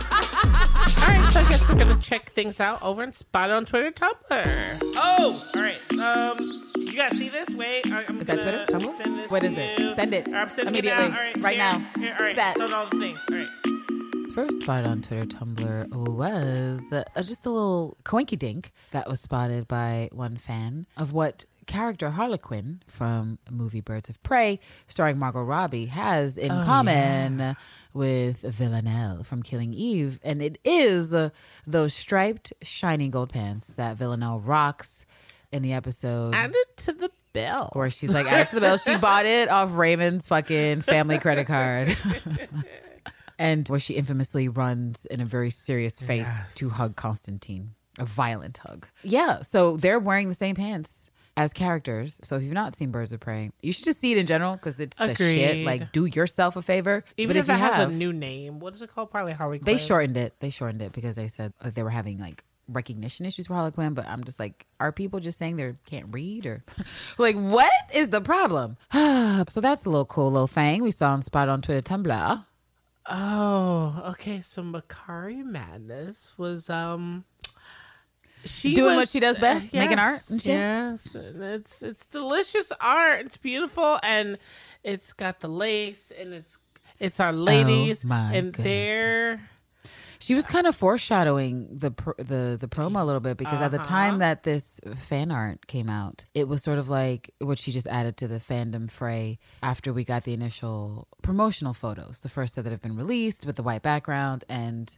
all right, so I guess we're gonna check things out over and spot on Twitter, Tumblr. Oh, all right. Um, you guys see this? Wait, I, I'm Is that gonna Twitter? Tumblr? Send this What to is it? you. Send it All right, I'm sending immediately. It out. All right, Right here, now. Here, all right, Stat. so all the things. All right. First spotted on Twitter, Tumblr was uh, just a little coinky dink that was spotted by one fan of what character Harlequin from the movie Birds of Prey, starring Margot Robbie, has in Oh, common with Villanelle from Killing Eve. And it is uh, those striped, shiny gold pants that Villanelle rocks in the episode. Add it to the bill. where she's like, ask the bill. She bought it off Raymond's fucking family credit card. and where she infamously runs in a very serious face to hug Constantine, a violent hug. Yeah, so they're wearing the same pants as characters. So if you've not seen Birds of Prey, you should just see it in general because it's the shit. Like, do yourself a favor. Even but if, if, you it has have, a new name, what is it called? Probably Harley Quinn. they shortened it. They shortened it because they said uh, they were having like recognition issues for Harley Quinn. But I'm just like, are people just saying they can't read or like what is the problem? so that's a little cool little thing we saw on Spot on Twitter, Tumblr. Oh, okay. So Mekare Madness was um she Doing what she does best, making art? Yes, it's it's delicious art. It's beautiful, and it's got the lace, and it's it's our oh ladies, Oh and goodness. they're She was kind of foreshadowing the the the promo a little bit because at the uh-huh. time that this fan art came out, it was sort of like what she just added to the fandom fray after we got the initial promotional photos, the first set that have been released with the white background and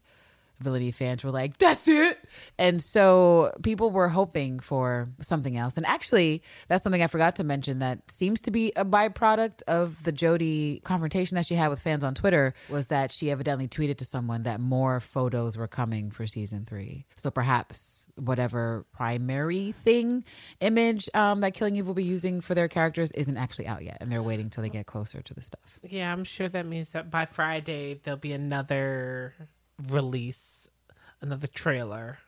Villaneve fans were like, "That's it," and so people were hoping for something else. And actually, that's something I forgot to mention that seems to be a byproduct of the Jody confrontation that she had with fans on Twitter. Was that she evidently tweeted to someone that more photos were coming for season three. So perhaps whatever primary thing image um, that Killing Eve will be using for their characters isn't actually out yet, and they're waiting till they get closer to the stuff. yeah. I'm sure that means that by Friday there'll be another release, another trailer.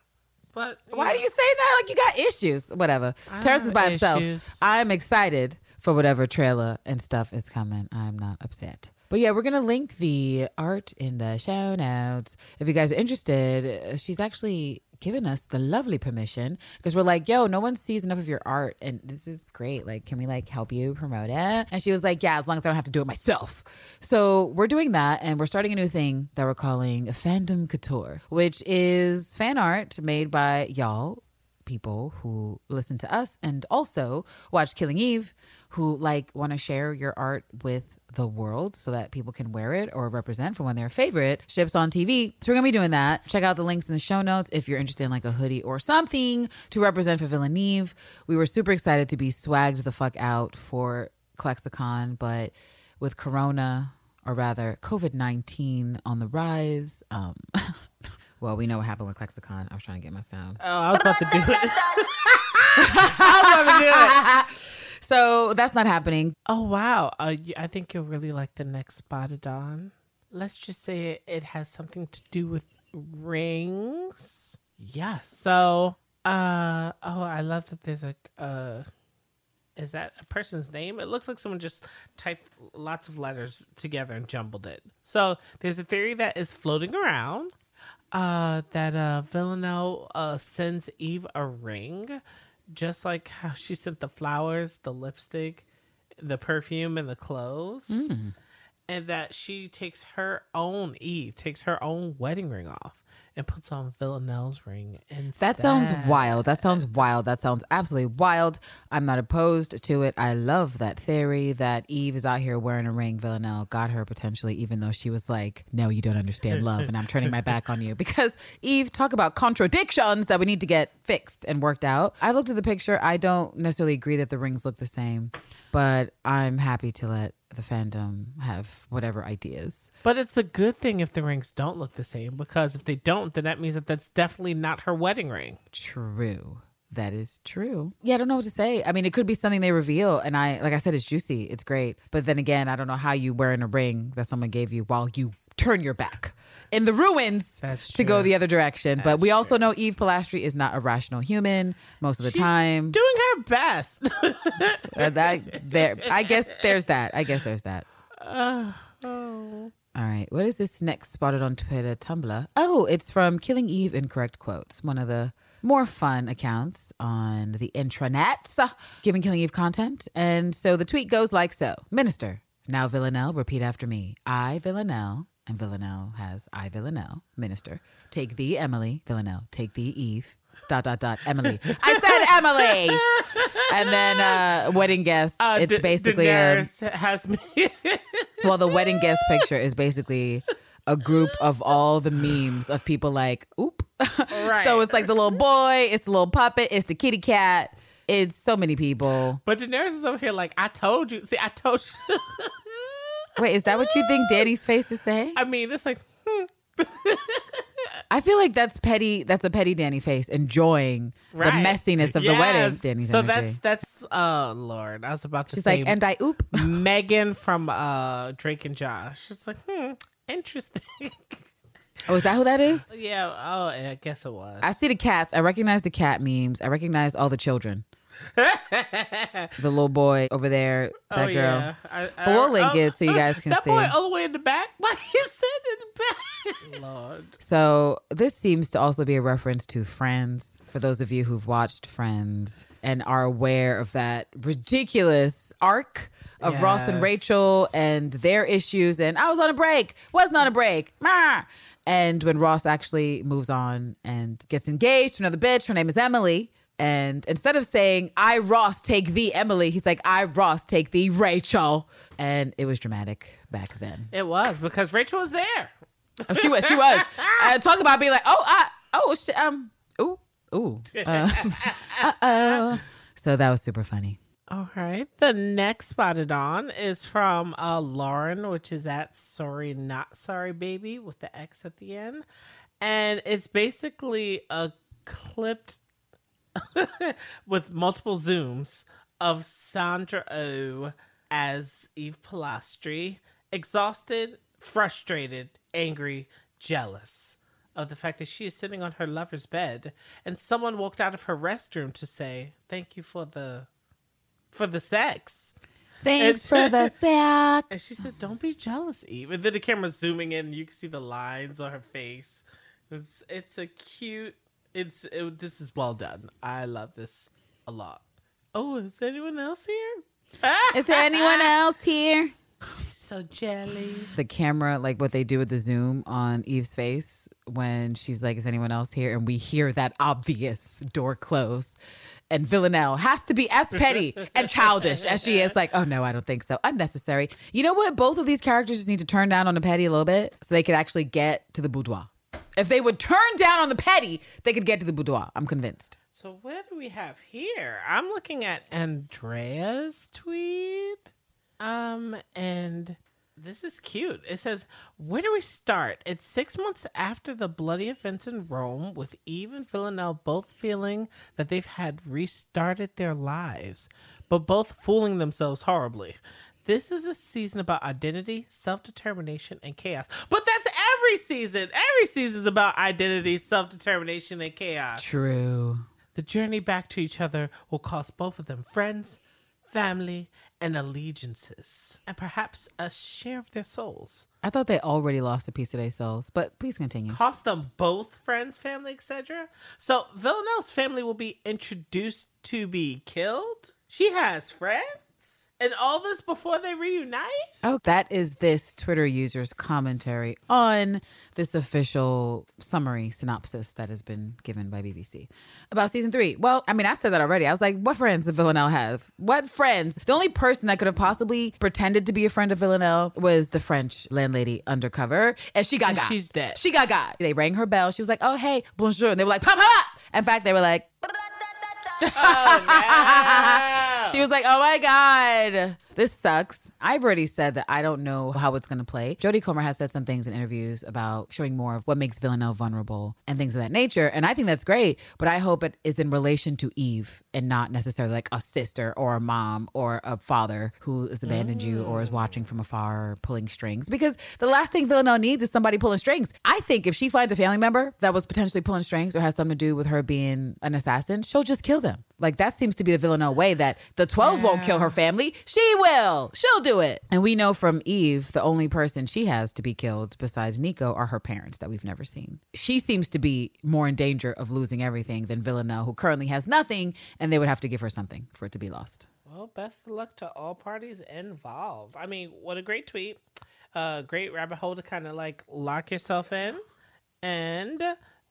But Why do you say that? Like you got issues. Whatever. Terrence is by himself. I'm excited for whatever trailer and stuff is coming. I'm not upset. But yeah, we're gonna link the art in the show notes. If you guys are interested, uh, she's actually given us the lovely permission because we're like, yo, no one sees enough of your art and this is great. Like, can we like help you promote it? And she was like, yeah, as long as I don't have to do it myself. So we're doing that and we're starting a new thing that we're calling Fandom Couture, which is fan art made by y'all people who listen to us and also watch Killing Eve who like want to share your art with the world so that people can wear it or represent for one of their favorite ships on TV. So we're gonna be doing that. Check out the links in the show notes if you're interested in like a hoodie or something to represent for Villaneve. We were super excited to be swagged the fuck out for ClexaCon, but with Corona or rather COVID 19 on the rise, um, well, we know what happened with ClexaCon. I was trying to get my sound. Oh, I was about to do it. I was about to do it. So that's not happening. Oh wow! Uh, I think you'll really like the next spotted on. Let's just say it, it has something to do with rings. Yes. So, uh, oh, I love that there's a. Uh, is that a person's name? It looks like someone just typed lots of letters together and jumbled it. So there's a theory that is floating around uh, that uh, Villanelle uh, sends Eve a ring, just like how she sent the flowers, the lipstick, the perfume, and the clothes. Mm. And that she takes her own Eve, takes her own wedding ring off and puts on Villanelle's ring. Instead. That sounds wild. That sounds wild. That sounds absolutely wild. I'm not opposed to it. I love that theory that Eve is out here wearing a ring. Villanelle got her potentially, even though she was like, No, you don't understand love, and I'm turning my back on you. Because Eve, talk about contradictions that we need to get fixed and worked out. I looked at the picture. I don't necessarily agree that the rings look the same, but I'm happy to let the fandom have whatever ideas. But it's a good thing if the rings don't look the same because if they don't, then that means that that's definitely not her wedding ring. True. That is true. Yeah, I don't know what to say. I mean, it could be something they reveal, and I, like I said, it's juicy. It's great. But then again, I don't know how you wearing a ring that someone gave you while you turn your back in the ruins to go the other direction. but we also know Eve Polastri is not a rational human most of the time. Doing her best. Uh, that there, I guess there's that. I guess there's that. oh. All right. What is this next spotted on Twitter, Tumblr? Oh, it's from Killing Eve Incorrect Quotes, one of the more fun accounts on the intranets, uh, giving Killing Eve content. And so the tweet goes like so Minister, now Villanelle, repeat after me. I, Villanelle, and Villanelle has I, Villanelle, Minister. Take thee, Emily, Villanelle. Take thee, Eve. Dot dot dot Emily. I said Emily. And then uh wedding guest. Uh, it's Da- basically a, has me. well, the wedding guest picture is basically a group of all the memes of people like, oop. so it's like the little boy, it's the little puppet, it's the kitty cat. It's so many people. but Daenerys is over here like, I told you. See, I told you. Wait, is that what you think Danny's face is saying? I mean, it's like, hmm. I feel like that's petty. That's a petty Danny face, enjoying right. the messiness of the wedding. Danny's so energy. that's that's oh lord, I was about to She's say like, and I oop. Megan from uh Drake and Josh. It's like, hmm, interesting. Oh, is that who that is? yeah. Oh, I guess it was. I see the cats. I recognize the cat memes. I recognize all the children. the little boy over there, that oh, girl. Yeah. I, But we'll link oh, it so you oh, guys can that see. boy all the way in the back. Why he sitting in the back? Lord. So this seems to also be a reference to Friends. For those of you who've watched Friends and are aware of that ridiculous arc of Ross and Rachel and their issues, and I was on a break, wasn't on a break, Mah. and when Ross actually moves on and gets engaged to another bitch, her name is Emily. And instead of saying, I, Ross, take thee, Emily, he's like, I, Ross, take thee, Rachel. And it was dramatic back then. It was because Rachel was there. Oh, she was. She was. Uh, talk about being like, oh, I, oh, shit, um, ooh, ooh, uh oh. So that was super funny. All right. The next spotted on is from uh, Lauren, which is at Sorry Not Sorry Baby with the X at the end. And it's basically a clipped with multiple zooms of Sandra O as Eve Polastri, exhausted, frustrated, angry, jealous of the fact that she is sitting on her lover's bed and someone walked out of her restroom to say, Thank you for the for the sex. Thanks It's- for the sex. And she said, "Don't be jealous, Eve." And then the camera's zooming in, and you can see the lines on her face. It's it's a cute. It's it, this is well done. I love this a lot. Oh, is anyone else here? Is there anyone else here? So jelly. The camera, like what they do with the zoom on Eve's face when she's like, Is anyone else here? And we hear that obvious door close. And Villanelle has to be as petty and childish as she is, like, oh no, I don't think so. Unnecessary. You know what? Both of these characters just need to turn down on the petty a little bit so they could actually get to the boudoir. If they would turn down on the petty, they could get to the boudoir. I'm convinced. So what do we have here? I'm looking at Andrea's tweet. Um, and this is cute. It says, Where do we start? It's six months after the bloody events in Rome, with Eve and Villanelle both feeling that they've had restarted their lives, but both fooling themselves horribly. This is a season about identity, self determination, and chaos. But that's every season. Every season's about identity, self determination, and chaos. True. The journey back to each other will cost both of them friends, family, and allegiances, and perhaps a share of their souls. I thought they already lost a piece of their souls, but please continue. Cost them both friends, family, etc. So Villanelle's family will be introduced to be killed. She has friends, and all this before they reunite. Oh, that is this Twitter user's commentary on this official summary synopsis that has been given by BBC about season three. Well, I mean, I said that already. I was like, what friends does Villanelle have? What friends? The only person that could have possibly pretended to be a friend of Villanelle was the French landlady undercover, and she got And got. she's dead. She got got. They rang her bell. She was like, oh, hey, bonjour. And they were like, pop, pop, pop. In fact, they were like, Oh, she was like, "Oh my god, This sucks. I've already said that I don't know how it's going to play. Jodie Comer has said some things in interviews about showing more of what makes Villanelle vulnerable and things of that nature. And I think that's great, but I hope it is in relation to Eve and not necessarily like a sister or a mom or a father who has abandoned you or is watching from afar or pulling strings. Because the last thing Villanelle needs is somebody pulling strings. I think if she finds a family member that was potentially pulling strings or has something to do with her being an assassin, she'll just kill them. Like that seems to be the Villanelle way that the 12 won't kill her family. She will. She'll do it. And we know from Eve, the only person she has to be killed besides Nico are her parents that we've never seen. She seems to be more in danger of losing everything than Villanelle, who currently has nothing, and they would have to give her something for it to be lost. Well, best of luck to all parties involved. I mean, what a great tweet. Uh, great rabbit hole to kind of like lock yourself in. And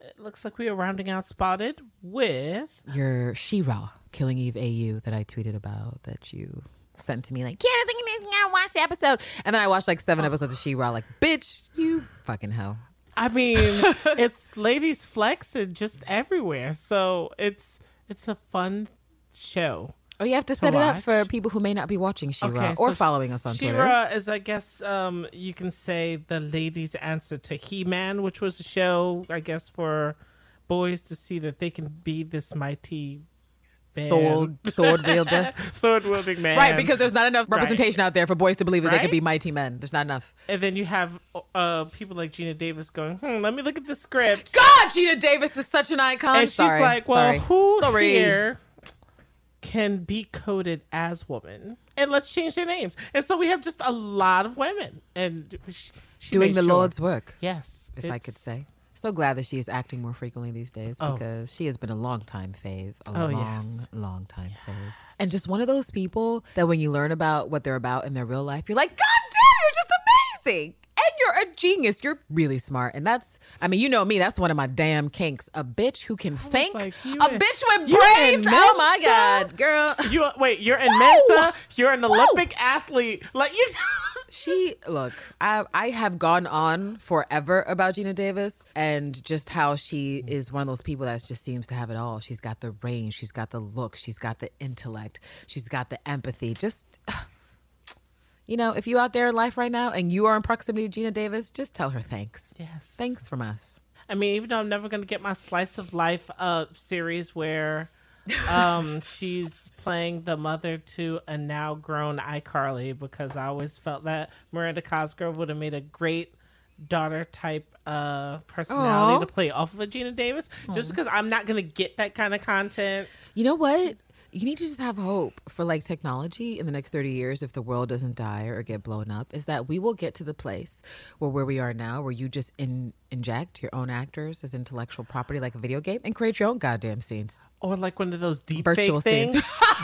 it looks like we are rounding out spotted with Your She-Ra, Killing Eve AU that I tweeted about that you sent to me like, Candace, I gotta watch the episode. And then I watched like seven oh. episodes of She-Ra like, bitch, you fucking hell. I mean, it's ladies flexing just everywhere. So it's it's a fun show. Oh, you have to set it up for people who may not be watching She-Ra Okay, or so following us on Twitter. She-Ra is, I guess, um, you can say the ladies' answer to He-Man, which was a show, I guess, for boys to see that they can be this mighty man. Sword, sword wielder. sword wielding man. Right, because there's not enough Right. representation out there for boys to believe that they could be mighty men. There's not enough. and then you have uh, people like Geena Davis going, hmm, let me look at the script. God, Geena Davis is such an icon. and she's like, well, sorry. who Sorry. here can be coded as woman? And let's change their names. And so we have just a lot of women. And she, she doing the sure. Lord's work, Yes. if I could say. So glad that she is acting more frequently these days Oh. because she has been a long time fave, a Oh, long, yes. long time fave, and just one of those people that when you learn about what they're about in their real life, you're like, God damn, you're just amazing. And you're a genius. You're really smart. And that's, I mean, you know me, that's one of my damn kinks. A bitch who can think. like, a bitch with brains. Oh my God, girl. You uh, wait, you're in Whoa! Mensa, you're an Olympic athlete. Like you She look, I I have gone on forever about Geena Davis and just how she is one of those people that just seems to have it all. She's got the range, she's got the look, she's got the intellect, she's got the empathy. Just you know, if you out there in life right now and you are in proximity to Geena Davis, just tell her thanks. Yes. Thanks from us. I mean, even though I'm never gonna get my slice of life uh series where um she's playing the mother to a now grown iCarly because I always felt that Miranda Cosgrove would have made a great daughter type uh personality Aw. to play off of a Geena Davis. Just because I'm not gonna get that kind of content. You know what? You need to just have hope for like technology in the next 30 years if the world doesn't die or get blown up is that we will get to the place where where we are now where you just in, inject your own actors as intellectual property like a video game and create your own goddamn scenes. Or like one of those deep Virtual fake scenes.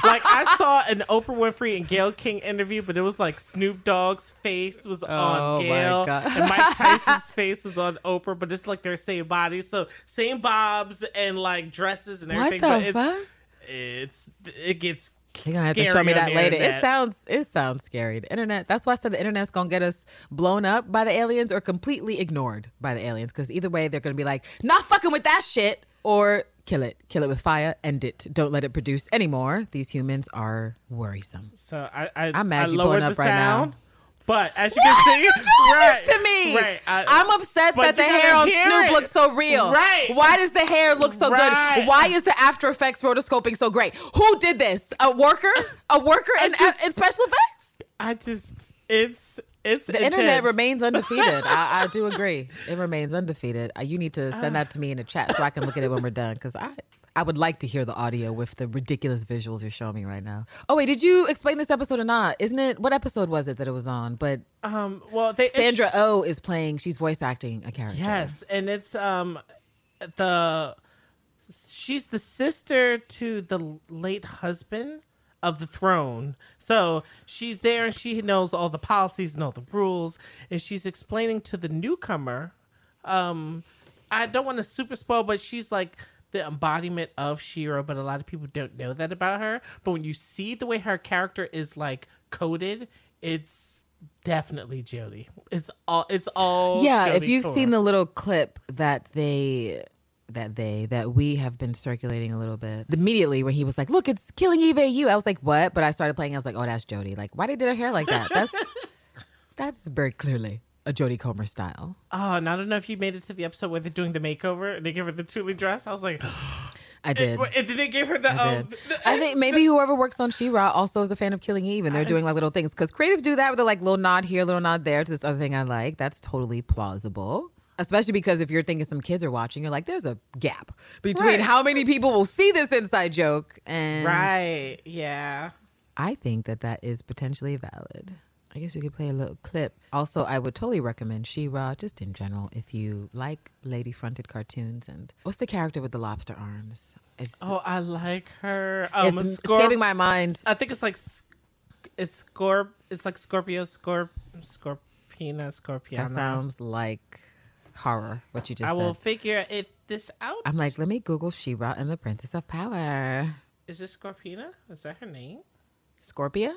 like I saw an Oprah Winfrey and Gail King interview, but it was like Snoop Dogg's face was Oh, on Gail and Mike Tyson's face was on Oprah, but it's like their same bodies, so same bobs and like dresses and everything What the but fuck? it's it gets You're gonna have to show me that later. It sounds it sounds scary. The internet. That's why I said the internet's gonna get us blown up by the aliens or completely ignored by the aliens. Because either way, they're gonna be like, not fucking with that shit, or kill it, kill it with fire, end it. Don't let it produce anymore. These humans are worrisome. So I I, I'm mad I you pulling up right now. But as you Why can see, right, this to me? Right, I- I'm upset that the hair on Snoop it. looks so real. Right. Why does the hair look so Right. good? Why is the After Effects rotoscoping so great? Who did this? A worker? A worker in, just- in special effects? I just it's it's The internet remains undefeated. I, I do agree. It remains undefeated. Uh, You need to send that to me in the chat so I can look at it when we're done. Because I, I would like to hear the audio with the ridiculous visuals you're showing me right now. Oh wait, did you explain this episode or not? Isn't it? What episode was it that it was on? But Um. Well, they Sandra O is playing. She's voice acting a character. Yes, and it's um the she's the sister to the late husband of the throne. So she's there and she knows all the policies and all the rules and she's explaining to the newcomer um I don't want to super spoil but she's like the embodiment of Shiro, but a lot of people don't know that about her. But when you see the way her character is like coded, it's definitely Jodie. It's all it's all Yeah, if you've Comer. seen the little clip that they that they that we have been circulating a little bit. Immediately when he was like, "Look, it's Killing Eve AU," I was like, "What?" But I started playing. I was like, "Oh, that's Jodie. Like, why did they did her hair like that? That's that's very clearly a Jodie Comer style." Oh, and I don't know if you made it to the episode where they're doing the makeover and they give her the tulle dress. I was like, I did. and did they give her the? I um, the- I think maybe whoever works on She-Ra also is a fan of Killing Eve, and they're doing like little things because creatives do that with a like little nod here, little nod there to this other thing I like. That's totally plausible. Especially because if you're thinking some kids are watching, you're like, there's a gap between Right. how many people will see this inside joke and right. Yeah. I think that that is potentially valid. I guess we could play a little clip. Also, I would totally recommend She-Ra just in general if you like lady-fronted cartoons. And what's the character with the lobster arms? It's, Oh, I like her. Um, it's Scorp- escaping my mind. I think it's like it's Scorp. It's like Scorpio, Scorp, Scorpina, Scorpiana. That sounds like horror. What you just said. I will figure it this out. I'm like, let me Google She-Ra and the Princess of Power. is this Scorpina? Is that her name? Scorpia.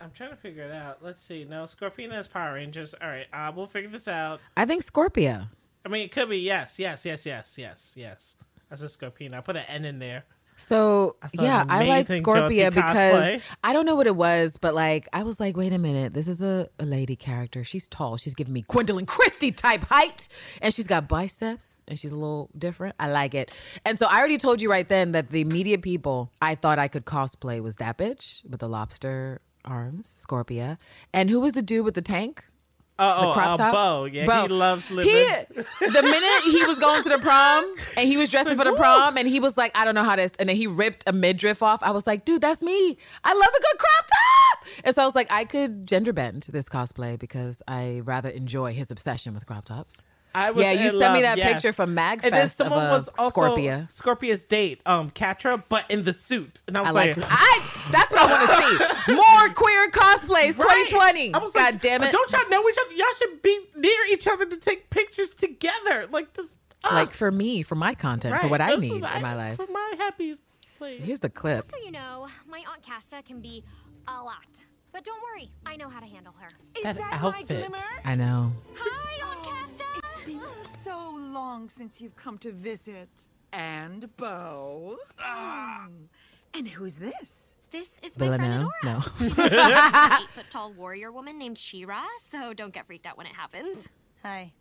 I'm trying to figure it out. Let's see. No, Scorpina is Power Rangers. All right, uh, we'll figure this out. I think Scorpia. I mean, it could be yes, yes, yes, yes, yes, yes. That's a Scorpina. I put an N in there. So I yeah, I like Scorpia because. I don't know what it was, but like I was like, wait a minute, this is a, a lady character. She's tall. She's giving me Gwendoline Christie type height, and she's got biceps, and she's a little different. I like it. And so I already told you right then that the immediate people I thought I could cosplay was that bitch with the lobster arms, Scorpia, and who was the dude with the tank? Oh, the oh, crop uh, top. Bow. Yeah, Bow. he loves living. He, the minute he was going to the prom and he was dressing for the prom and he was like, I don't know how this, and then he ripped a midriff off. I was like, dude, that's me. I love a good crop top. And so I was like, I could gender bend this cosplay because I rather enjoy his obsession with crop tops. I was Yeah, you in sent me love, that picture from Mag's. And then MagFest of someone a was also Scorpia. Scorpia's date, um, Catra, but in the suit. And I was I like, like. I. That's what I want to see. More queer cosplays, Right. 2020. I was God like, damn it! Don't y'all know each other? Y'all should be near each other to take pictures together. Like this. ah, like for me, for my content, for what I This is need in I- my life. For my happy place. Here's the clip. Just so you know, my aunt Casta can be a lot. But don't worry, I know how to handle her. Is That that, outfit. my glimmer? I know. Hi, Aunt Casta. It's been so long since you've come to visit. And Bow. Mm. And who's this? This is my friend Villanelle? Adora. No. Eight foot tall warrior woman named She-Ra. So don't get freaked out when it happens. Hi.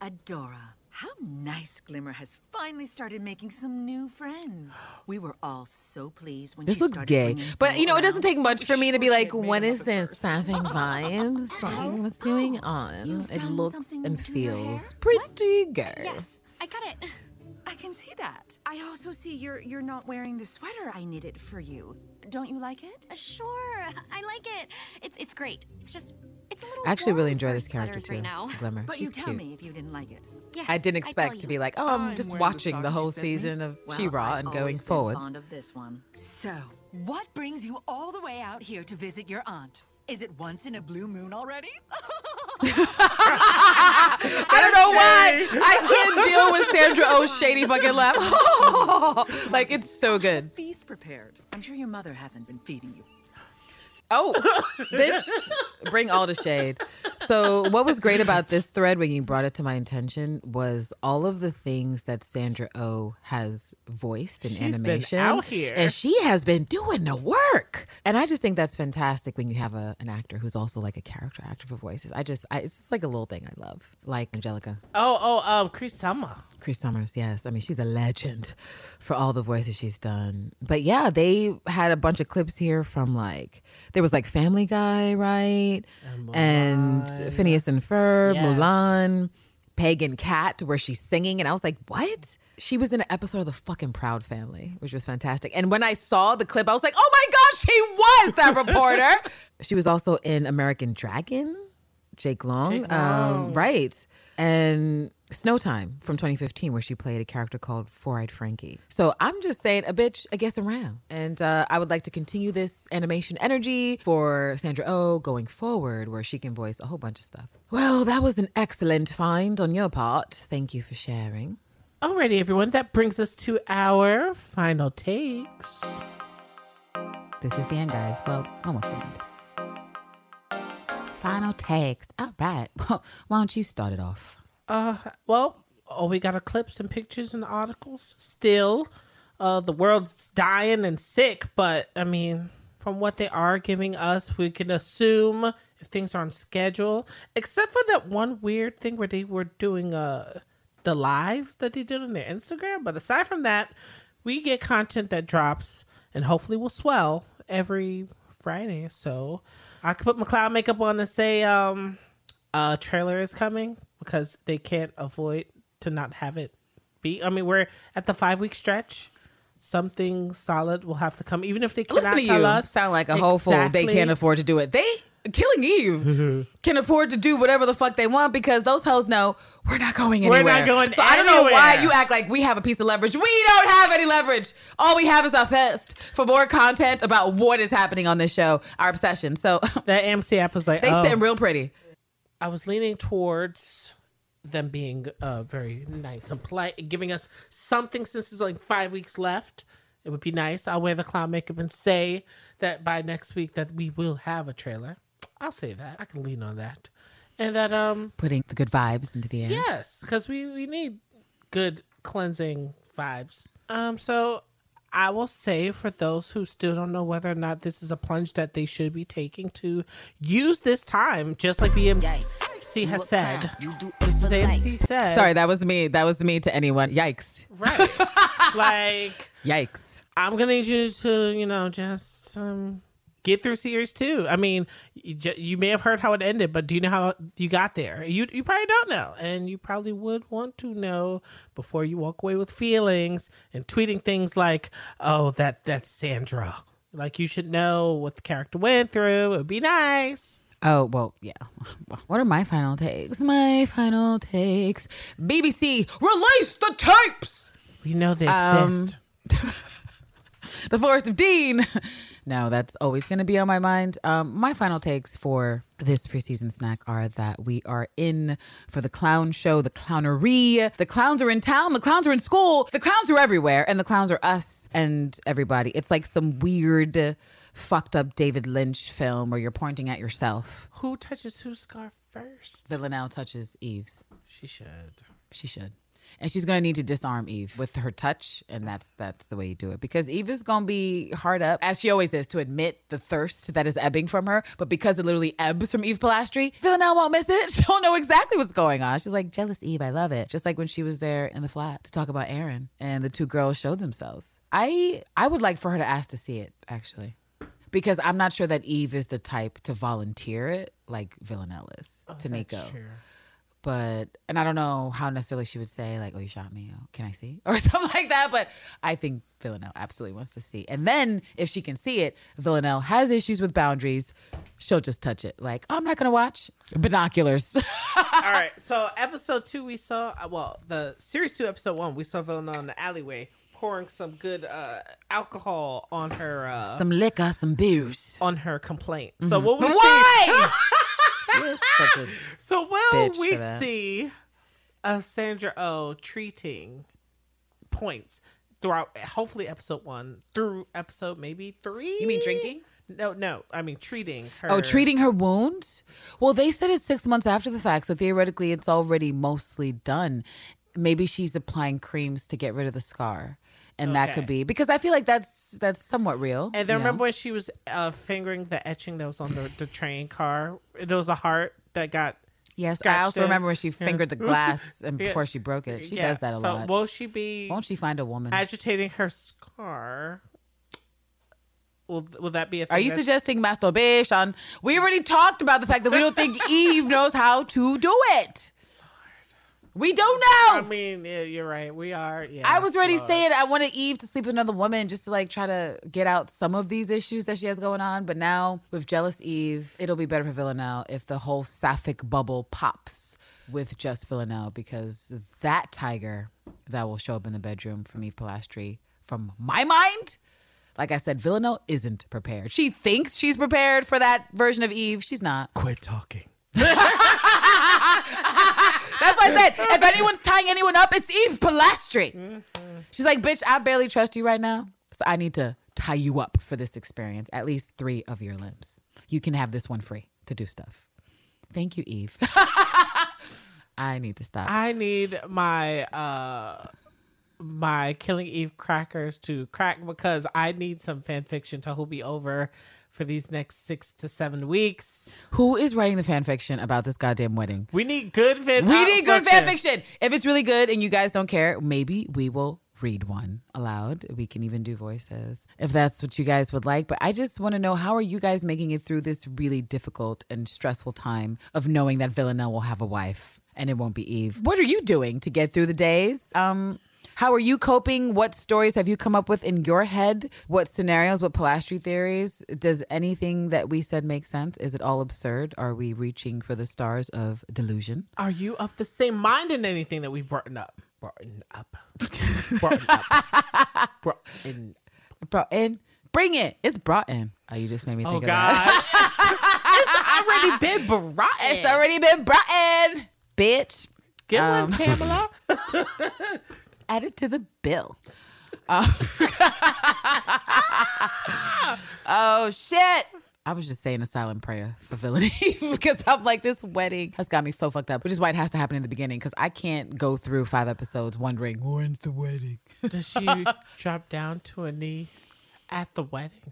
Adora. How nice Glimmer has finally started making some new friends. We were all so pleased when This she looks gay. But you know, it doesn't take much for me to be like, Sure, what made is him up at this? first. Sapphic vibes? Like, what's going on? You've It looks and feels hair? pretty good. Yes, I got it. I can see that. I also see you're you're not wearing the sweater I knitted for you. Don't you like it? Uh, Sure, I like it. It's it's great. It's just it's a little. I actually really enjoy this character too, right now. Glimmer. But She's you tell cute. me if you didn't like it. Yes, I didn't tell expect to be like, oh, I'm, I'm just watching the whole sent me. season of Well, She-Ra I've and going been forward. Fond of this one. So, what brings you all the way out here to visit your aunt? Is it once in a blue moon already? I don't know why. I can't deal with Sandra Oh's shady fucking laugh. like, it's so good. Feast prepared. I'm sure your mother hasn't been feeding you. Oh, bitch, bring all the shade. So, what was great about this thread when you brought it to my attention was all of the things that Sandra O has voiced in She's been animation. out here. And she has been doing the work. And I just think that's fantastic when you have a, an actor who's also like a character actor for voices. I just, I, it's just like a little thing I love. Like Angelica. Oh, oh, um, Cree Summer. Cree Summers, yes. I mean, she's a legend for all the voices she's done. But yeah, they had a bunch of clips here from like there was like Family Guy, right? And, Mulan. Phineas and Ferb, Yes. Mulan, Pagan Cat, where she's singing, and I was like, what? She was in an episode of the fucking Proud Family, which was fantastic. And when I saw the clip, I was like, oh my god, she was that reporter. she was also in American Dragon. Jake Long, Jake Um, right? And Snowtime from 2015, where she played a character called Four Eyed Frankie. So I'm just saying, a bitch, I guess around. And uh, I would like to continue this animation energy for Sandra Oh going forward, where she can voice a whole bunch of stuff. Well, that was an excellent find on your part. Thank you for sharing. Alrighty, everyone. That brings us to our final takes. This is the end, guys. Well, almost the end. Final takes. All right. Well, why don't you start it off? Uh, well, oh, we got clips and pictures and articles. Still, uh, the world's dying and sick, but I mean, from what they are giving us, we can assume if things are on schedule, except for that one weird thing where they were doing uh the lives that they did on their Instagram. But aside from that, we get content that drops and hopefully will swell every Friday. So I could put my cloud makeup on and say um a trailer is coming because they can't avoid to not have it be. I mean, we're at the five week stretch. Something solid will have to come, even if they cannot Listen to tell you. us. Sound like a whole fool. They exactly- can't afford to do it. They Killing Eve can afford to do whatever the fuck they want because those hoes know we're not going We're anywhere. not going So I don't know why you act like we have a piece of leverage. We don't have any leverage. All we have is our thirst for more content about what is happening on this show, our obsession. So That AMC app was like, they oh. sitting real pretty. I was leaning towards them being uh, very nice and polite, giving us something since there's like five weeks left. It would be nice. I'll wear the clown makeup and say that by next week that we will have a trailer. I'll say that. I can lean on that. And that um Putting the good vibes into the air. yes, because we, we need good cleansing vibes. Um so I will say for those who still don't know whether or not this is a plunge that they should be taking to use this time, just like BMC has said. Just as AMC said. Sorry, that was me. That was me to anyone. Yikes. Right. like, Yikes. I'm going to need you to, you know, just um, get through series two. I mean, you, you may have heard how it ended, but do you know how you got there? You, you probably don't know. And you probably would want to know before you walk away with feelings and tweeting things like, oh, that that's Sandra. Like, you should know what the character went through. It would be nice. Oh, well, yeah. What are my final takes? My final takes. BBC, release the tapes! We know they Um, exist. The Forest of Dean. No, that's always going to be on my mind. Um, my final takes for this preseason snack are that we are in for the clown show, the clownery. The clowns are in town, the clowns are in school, the clowns are everywhere, and the clowns are us and everybody. It's like some weird, fucked up David Lynch film where you're pointing at yourself. Who touches whose scarf first? The Villanelle touches Eve's. She should. She should. And she's gonna need to disarm Eve with her touch, and that's that's the way you do it. Because Eve is gonna be hard up, as she always is, to admit the thirst that is ebbing from her. But because it literally ebbs from Eve Polastri, Villanelle won't miss it. She'll know exactly what's going on. She's like, jealous Eve, I love it. Just like when she was there in the flat to talk about Aaron, and the two girls showed themselves. I I would like for her to ask to see it, actually. Because I'm not sure that Eve is the type to volunteer it like Villanelle is oh, to Nico. But and I don't know how necessarily she would say like, "Oh, you shot me. Oh, can I see?" or something like that. But I think Villanelle absolutely wants to see. And then if she can see it, Villanelle has issues with boundaries. She'll just touch it. Like, oh, I'm not gonna watch binoculars. All right. So episode two, we saw uh, well the series two, episode one, we saw Villanelle in the alleyway pouring some good uh, alcohol on her uh, some liquor, some booze. on her complaint. So what we see? Why? You're such a So well Bitch we for that. see a Sandra Oh treating points throughout. Hopefully episode one through episode maybe three. You mean drinking? No, no. I mean treating her. Oh, treating her wounds? Well, they said it's six months after the fact, so theoretically it's already mostly done. Maybe she's applying creams to get rid of the scar. And that could be because I feel like that's that's somewhat real. And then you know? remember when she was uh, fingering the etching that was on the, the train car? There was a heart that got. Yes, I also in. remember when she Yes. fingered the glass and Yeah. before she broke it. She Yeah, does that a so lot. Will she be Won't she find a woman? agitating her scar? Will, will that be a thing? Are you suggesting masturbation? We already talked about the fact that we don't think Eve knows how to do it. We don't know. I mean, yeah, you're right. We are. Yeah, I was already Lord. saying I wanted Eve to sleep with another woman just to like try to get out some of these issues that she has going on. But now with jealous Eve, it'll be better for Villanelle if the whole sapphic bubble pops with just Villanelle because that tiger that will show up in the bedroom from Eve Polastri, from my mind, like I said, Villanelle isn't prepared. She thinks she's prepared for that version of Eve. She's not. Quit talking. That's why I said, if anyone's tying anyone up, it's Eve Polastri. She's like, bitch, I barely trust you right now. So I need to tie you up for this experience, at least three of your limbs. You can have this one free to do stuff. Thank you, Eve. I need to stop. I need my uh my Killing Eve crackers to crack because I need some fan fiction to hold me over for these next six to seven weeks. Who is writing the fan fiction about this goddamn wedding? We need good fan. We need good fan fiction. If it's really good and you guys don't care, maybe we will read one aloud. We can even do voices if that's what you guys would like. But I just want to know how are you guys making it through this really difficult and stressful time of knowing that Villanelle will have a wife and it won't be Eve. What are you doing to get through the days? Um how are you coping? What stories have you come up with in your head? What scenarios, what Polastri theories? Does anything that we said make sense? Is it all absurd? Are we reaching for the stars of delusion? Are you of the same mind in anything that we've brought up? Brought up. brought up. brought in. Brought in. Bring it. It's brought in. Oh, you just made me think Oh of God! that. it's already been brought. in. it's already been brought in, bitch. Get Um, one, Pamela. Add it to the bill. Uh, oh shit. I was just saying a silent prayer for villainy because I'm like, this wedding has got me so fucked up, which is why it has to happen in the beginning because I can't go through five episodes wondering, when's the wedding? Does she drop down to a knee at the wedding?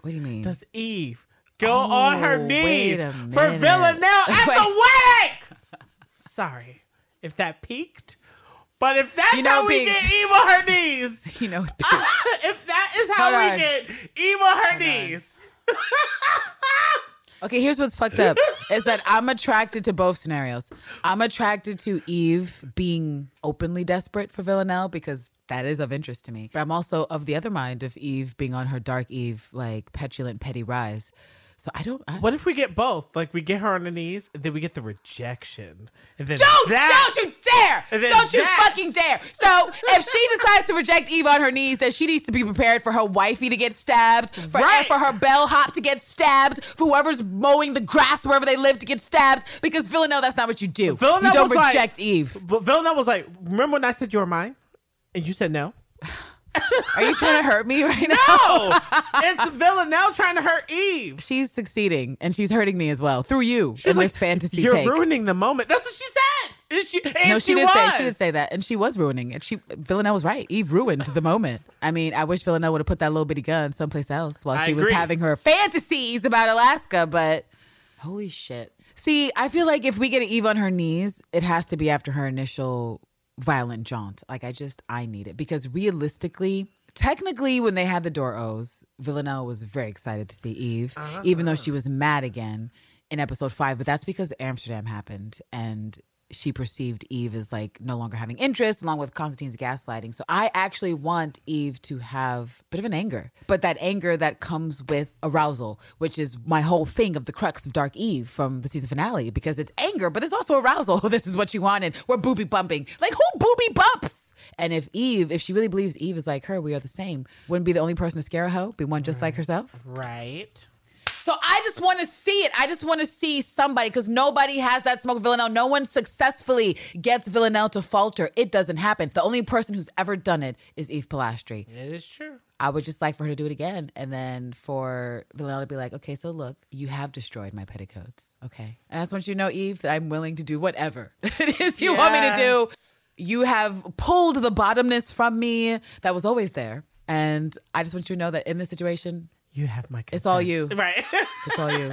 What do you mean? Does Eve go on her Oh, knees for. Villanelle at Wait. the wedding? Sorry if that peaked, but if that's You know how it we get Eve on her knees, you know, if that is how Hold we on. get Eve on her Hold knees, Okay, here's what's fucked up is that I'm attracted to both scenarios. I'm attracted to Eve being openly desperate for Villanelle because that is of interest to me. But I'm also of the other mind of Eve being on her dark Eve, like petulant, petty rise. So I don't. I, what if we get both? Like we get her on the knees, and then we get the rejection, and then Don't, that- don't you dare! Don't you that- fucking dare! So if she decides to reject Eve on her knees, then she needs to be prepared for her wifey to get stabbed, for, Right. for her bellhop to get stabbed, for whoever's mowing the grass wherever they live to get stabbed. Because Villanelle, that's not what you do. Villanelle you don't was like- reject Eve. But Villanelle was like, "Remember when I said you were mine?" And you said no. Are you trying to hurt me right now? No, it's Villanelle trying to hurt Eve. She's succeeding and she's hurting me as well through you She's in like, this fantasy You're take. ruining the moment. That's what she said. And she, and no, she, did say she did say that, and she was ruining it. She Villanelle was right. Eve ruined the moment. I mean, I wish Villanelle would have put that little bitty gun someplace else while I she was having her fantasies about Alaska. But holy shit! See, I feel like if we get Eve on her knees, it has to be after her initial violent jaunt. Like I just I need it because realistically. Technically, when they had the door O's, Villanelle was very excited to see Eve, even though uh-huh. she was mad again in episode five. But that's because Amsterdam happened and she perceived Eve as like no longer having interest, along with Constantine's gaslighting. So I actually want Eve to have a bit of an anger, but that anger that comes with arousal, which is my whole thing of the crux of Dark Eve from the season finale, because it's anger, but there's also arousal. this is what you wanted. We're booby bumping. Like who booby bumps? And if Eve, if she really believes Eve is like her, we are the same, wouldn't be the only person to scare a hoe, be one just like herself. Right. So I just want to see it. I just want to see somebody because nobody has that smoke Villanelle. No one successfully gets Villanelle to falter. It doesn't happen. The only person who's ever done it is Eve Polastri. It is true. I would just like for her to do it again. And then for Villanelle to be like, okay, so look, you have destroyed my petticoats. Okay. And I just want you to know, Eve, that I'm willing to do whatever it is you want me to do. You have pulled the bottomness from me that was always there. And I just want you to know that in this situation, You have my consent. It's all you. Right. it's all you.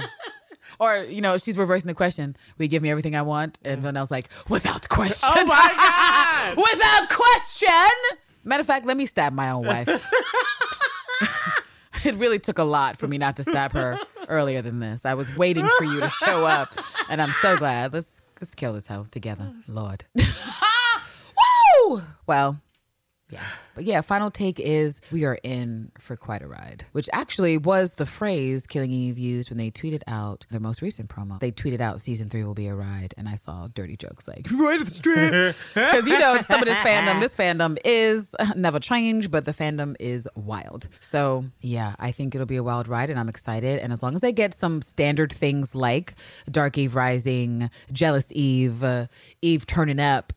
Or, you know, she's reversing the question. Will you give me everything I want? And then I was like, without question. oh my God. without question. Matter of fact, let me stab my own wife. it really took a lot for me not to stab her earlier than this. I was waiting for you to show up, and I'm so glad. Let's let's kill this hoe together, Lord. Woo! Well, yeah. But yeah, final take is we are in for quite a ride, which actually was the phrase Killing Eve used when they tweeted out their most recent promo. They tweeted out season three will be a ride, and I saw dirty jokes like, right at the strip. Because, you know, some of this fandom, this fandom is never change, but the fandom is wild. So yeah, I think it'll be a wild ride, and I'm excited. And as long as I get some standard things like Dark Eve Rising, Jealous Eve, uh, Eve turning up,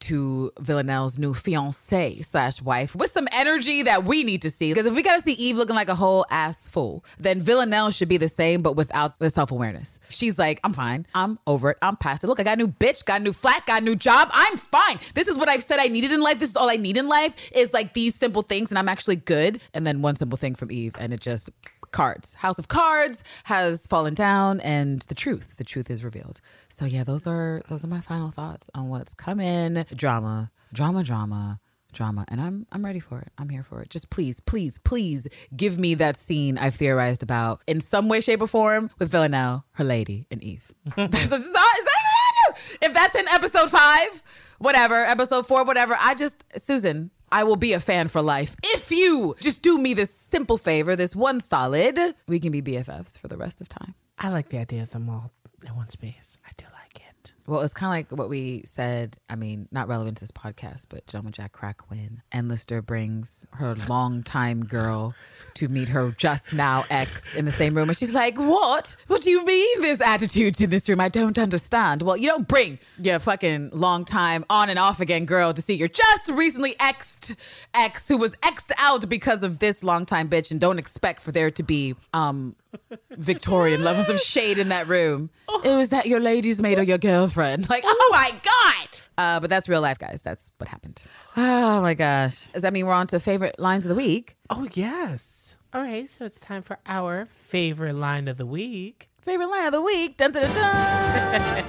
to Villanelle's new fiance slash wife with some energy that we need to see. Because if we gotta see Eve looking like a whole ass fool, then Villanelle should be the same, but without the self awareness. She's like, I'm fine. I'm over it. I'm past it. Look, I got a new bitch, got a new flat, got a new job. I'm fine. This is what I've said I needed in life. This is all I need in life is like these simple things, and I'm actually good. And then one simple thing from Eve, and it just cards. House of Cards has fallen down and the truth, the truth is revealed. So yeah, those are those are my final thoughts on what's coming. Drama, drama, drama, drama. And I'm I'm ready for it. I'm here for it. Just please, please, please give me that scene I've theorized about in some way, shape, or form with Villanelle, her lady, and Eve. That's just, is that what I do? If that's in episode five, whatever, episode four, whatever, I just Susan, I will be a fan for life. If you just do me this simple favor, this one solid, we can be BFFs for the rest of time. I like the idea of them all in one space. I do like. Well, it's kind of like what we said. I mean, not relevant to this podcast, but Gentleman Jack Crack win. And Lister brings her longtime girl to meet her just now ex in the same room. And she's like, What? What do you mean there's attitudes in this room? I don't understand. Well, you don't bring your fucking long time on and off again girl to see your just recently exed ex who was exed out because of this long time bitch and don't expect for there to be um Victorian levels of shade in that room. It was that your lady's maid or your girlfriend. Like, oh my God. Uh, but that's real life, guys. That's what happened. Oh my gosh. Does that mean we're on to favorite lines of the week? Oh, yes. All right, so it's time for our favorite line of the week. Favorite line of the week. Dun, dun, dun, dun.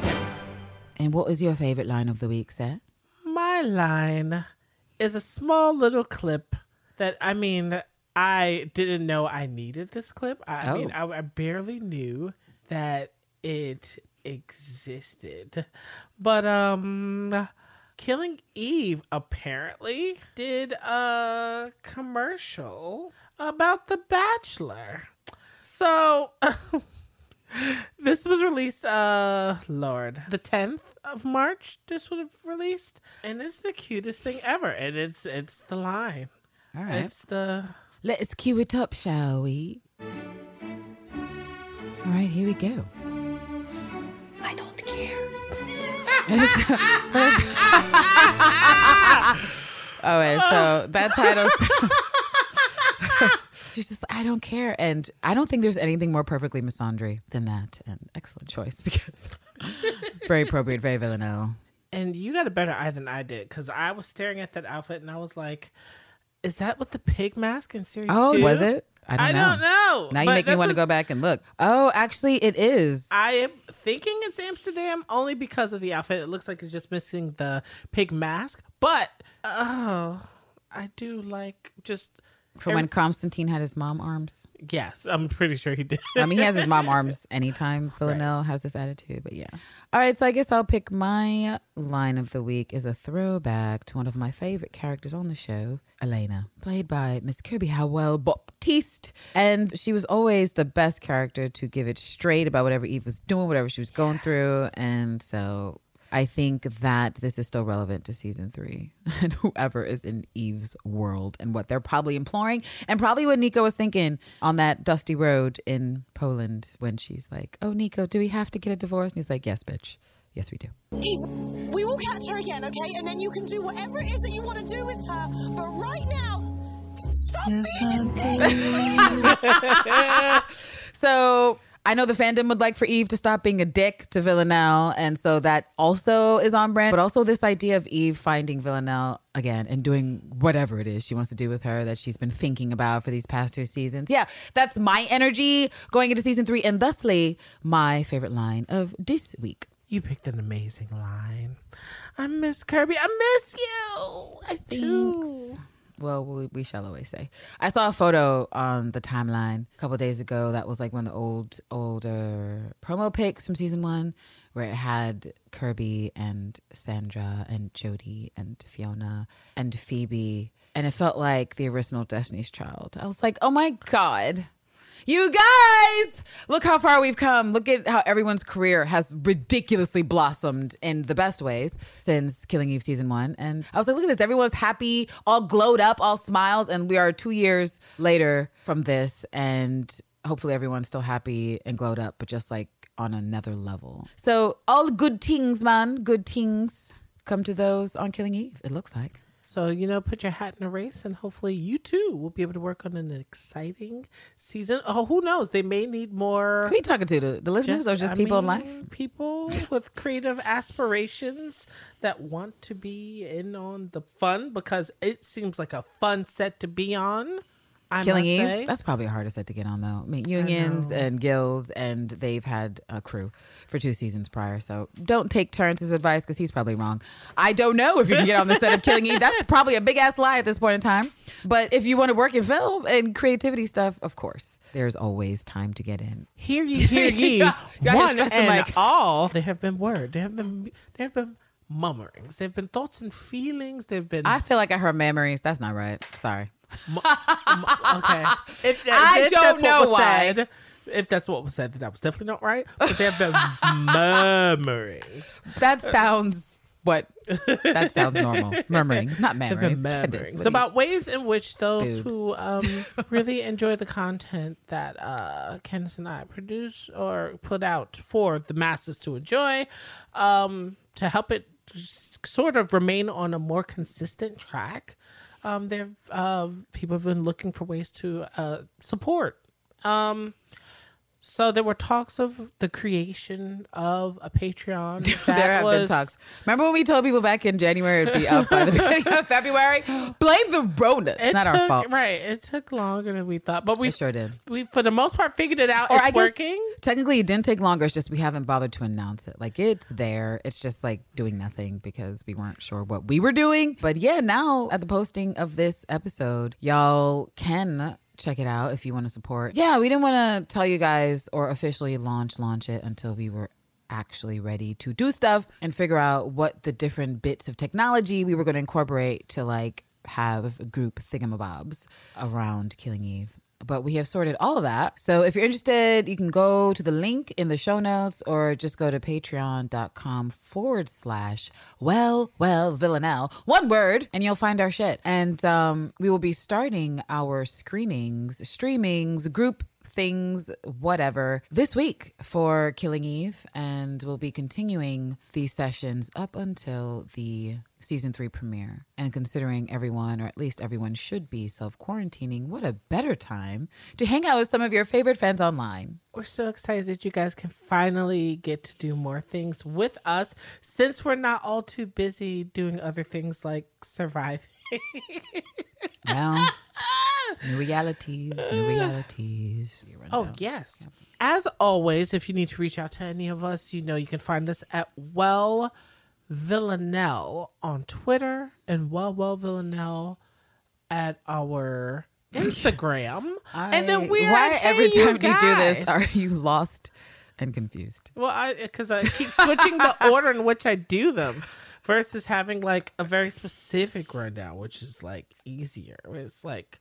and what was your favorite line of the week, Seth? My line is a small little clip that, I mean, I didn't know I needed this clip. I, I mean, I, I barely knew that it existed. But, um,. Killing Eve apparently did a commercial about The Bachelor. So this was released uh Lord, the 10th of March this would have released and it's the cutest thing ever and it's it's the line. All right. It's the Let's cue it up, shall we? All right, here we go. I don't care. Oh, wait, so that title. She's just, I don't care. And I don't think there's anything more perfectly misandry than that. And excellent choice because it's very appropriate, very Villanelle. and you got a better eye than I did cuz I was staring at that outfit and I was like is that what the pig mask in series Oh, two? was it? I don't I know. don't know. Now you make me want to go back and look. Oh, actually, it is. I am thinking it's Amsterdam only because of the outfit. It looks like it's just missing the pig mask. But oh, I do like just From when Constantine had his mom arms. yes, I'm pretty sure he did. I mean, he has his mom arms anytime Villanelle has this attitude, but yeah. All right, so I guess I'll pick my line of the week is a throwback to one of my favorite characters on the show, Elena, played by Miss Kirby Howell Baptiste. And she was always the best character to give it straight about whatever Eve was doing, whatever she was going through. And so I think that this is still relevant to season three and whoever is in Eve's world and what they're probably imploring and probably what Nico was thinking on that dusty road in Poland when she's like, Oh, Nico, do we have to get a divorce? And he's like, Yes, bitch. Yes, we do. Eve, we will catch her again, okay? And then you can do whatever it is that you want to do with her. But right now, stop being a dick. So I know the fandom would like for Eve to stop being a dick to Villanelle. And so that also is on brand. But also this idea of Eve finding Villanelle again and doing whatever it is she wants to do with her that she's been thinking about for these past two seasons. Yeah, that's my energy going into season three. And thusly, my favorite line of this week. you picked an amazing line. I miss Kirby. I miss you. I do. Well, we, we shall always say. I saw a photo on the timeline a couple days ago that was like one of the old, older promo pics from season one, where it had Kirby and Sandra and Jodie and Fiona and Phoebe, and it felt like the original Destiny's Child. I was like, oh my god. You guys, look how far we've come. Look at how everyone's career has ridiculously blossomed in the best ways since Killing Eve season one. And I was like, look at this. Everyone's happy, all glowed up, all smiles. And we are two years later from this. And hopefully everyone's still happy and glowed up, but just like on another level. So, all good things, man. Good things come to those on Killing Eve. It looks like. So, you know, put your hat in a race and hopefully you too will be able to work on an exciting season. Oh, who knows? They may need more. Who are you talking to? The, the listeners or just I people in life? People with creative aspirations that want to be in on the fun because it seems like a fun set to be on. I Killing must Eve. say. That's probably a harder set to get on though. I mean, unions know. and guilds, and they've had a crew for two seasons prior. So don't take Terrence's advice because he's probably wrong. I don't know if you can get on the set of Killing Eve. That's probably a big ass lie at this point in time. But if you want to work in film and creativity stuff, of course, there's always time to get in. Hear ye, hear ye. Yeah, One and mic. all. There have been word. There have been. There have been mummerings. There have been thoughts and feelings. There have been. I feel like I heard memories. That's not right. Sorry. Okay. If, I if don't know why. Said, if that's what was said, then that was definitely not right. But there have been murmurings. That sounds what? That sounds normal. Murmurings, not memories. murmurings about ways in which those Boobs. who um, really enjoy the content that uh, Candace and I produce or put out for the masses to enjoy, um, to help it sort of remain on a more consistent track. Um, there, uh, people have been looking for ways to uh, support. Um, so there were talks of the creation of a Patreon. There have been talks. Remember when we told people back in January it'd be up by the beginning of February? Blame the Rona. It's It not took, our fault. Right. It took longer than we thought, but we It sure did. We for the most part figured it out. Or it's I guess working. technically it didn't take longer. It's just we haven't bothered to announce it. Like it's there. It's just like doing nothing because we weren't sure what we were doing. But yeah, now at the posting of this episode, y'all can check it out if you want to support. Yeah, we didn't want to tell you guys or officially launch launch it until we were actually ready to do stuff and figure out what the different bits of technology we were going to incorporate to like have group thingamabobs around Killing Eve. But we have sorted all of that. So if you're interested, you can go to the link in the show notes or just go to patreon.com forward slash well, well, villanelle. One word, and you'll find our shit. And um, we will be starting our screenings, streamings, group things, whatever, this week for Killing Eve. And we'll be continuing these sessions up until the season three premiere. And considering everyone, or at least everyone should be self quarantining, what a better time to hang out with some of your favorite fans online. We're so excited that you guys can finally get to do more things with us since we're not all too busy doing other things like surviving. Well, new realities, new realities. Oh, yes. As always, if you need to reach out to any of us, you know you can find us at Well Villanelle on Twitter and Well Well Villanelle at our Instagram. and then we're why every Hey You time you do this are you lost and confused? Well, I because I keep switching the order in which I do them versus having like a very specific rundown, which is like easier. It's like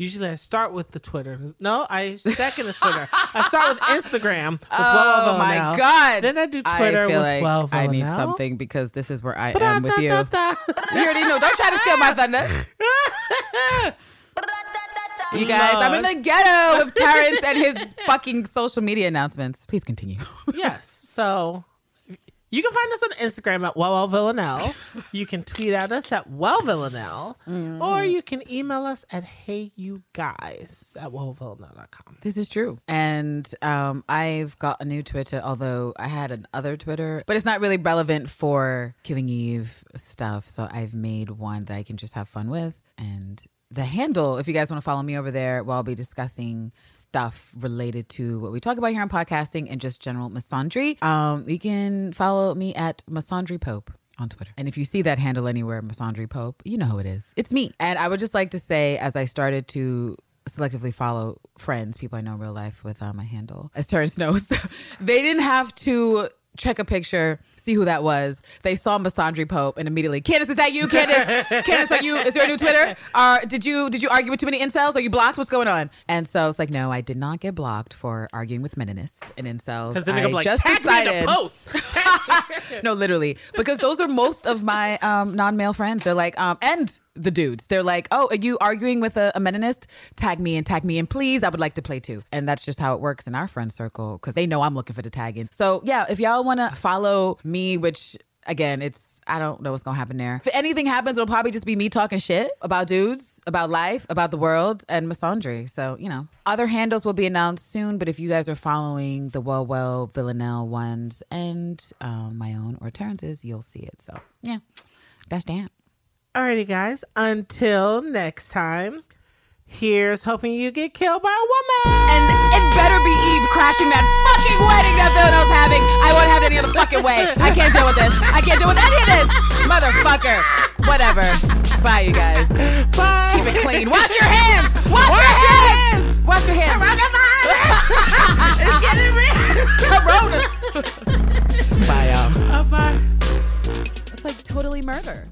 usually I start with the Twitter. No, I second the Twitter. I start with Instagram. With Oh my god! Then I do Twitter I feel with like I need Villanelle. something because this is where I am with you. You already know. Don't try to steal my thunder. You guys, I'm in the ghetto with Terrence and his fucking social media announcements. Please continue. yes. So you can find us on Instagram at Well Well Villanelle. You can tweet at us at Well Villanelle. Mm-hmm. Or you can email us at Hey You Guys at wellvillanelle.com. This is true. And um, I've got a new Twitter, although I had an other Twitter, but it's not really relevant for Killing Eve stuff. So I've made one that I can just have fun with. And the handle, if you guys want to follow me over there, where I'll be discussing stuff related to what we talk about here on podcasting and just general misandry, um, you can follow me at Misandry Pope on Twitter. And if you see that handle anywhere, Misandry Pope, you know who it is. It's me. And I would just like to say, as I started to selectively follow friends, people I know in real life with uh, my handle, as Terrence knows, they didn't have to check a picture, see who that was. They saw Misandry Pope and immediately, Candace, is that you? Candace, Candace, are you? Is there a new Twitter? Or did you did you argue with too many incels? Are you blocked? What's going on? And so it's like, no, I did not get blocked for arguing with Meninists and incels. Because then they're I like, just tag me in decided post. no, literally, because those are most of my um, non-male friends. They're like, um, and the dudes. They're like, oh, are you arguing with a, a? Tag me and tag me and please. I would like to play too. And that's just how it works in our friend circle because they know I'm looking for the tagging. So yeah, if y'all want to follow me, which again, it's I don't know what's gonna happen there. If anything happens, it'll probably just be me talking shit about dudes, about life, about the world, and misandry. So you know, other handles will be announced soon. But if you guys are following the Well Well Villanelle ones and um, my own or Terrence's, you'll see it. So yeah, that's that. Alrighty, guys. Until next time, here's hoping you get killed by a woman. And it better be Eve crashing that fucking wedding that Villanelle's having. I won't have it any other fucking way. I can't deal with this. I can't deal with any of this. Motherfucker. Whatever. Bye, you guys. Bye. Keep it clean. Wash your hands. Wash, your hands. Wash your hands. Coronavirus. it's getting real. Corona. Bye, y'all. Uh, bye. It's like totally murder.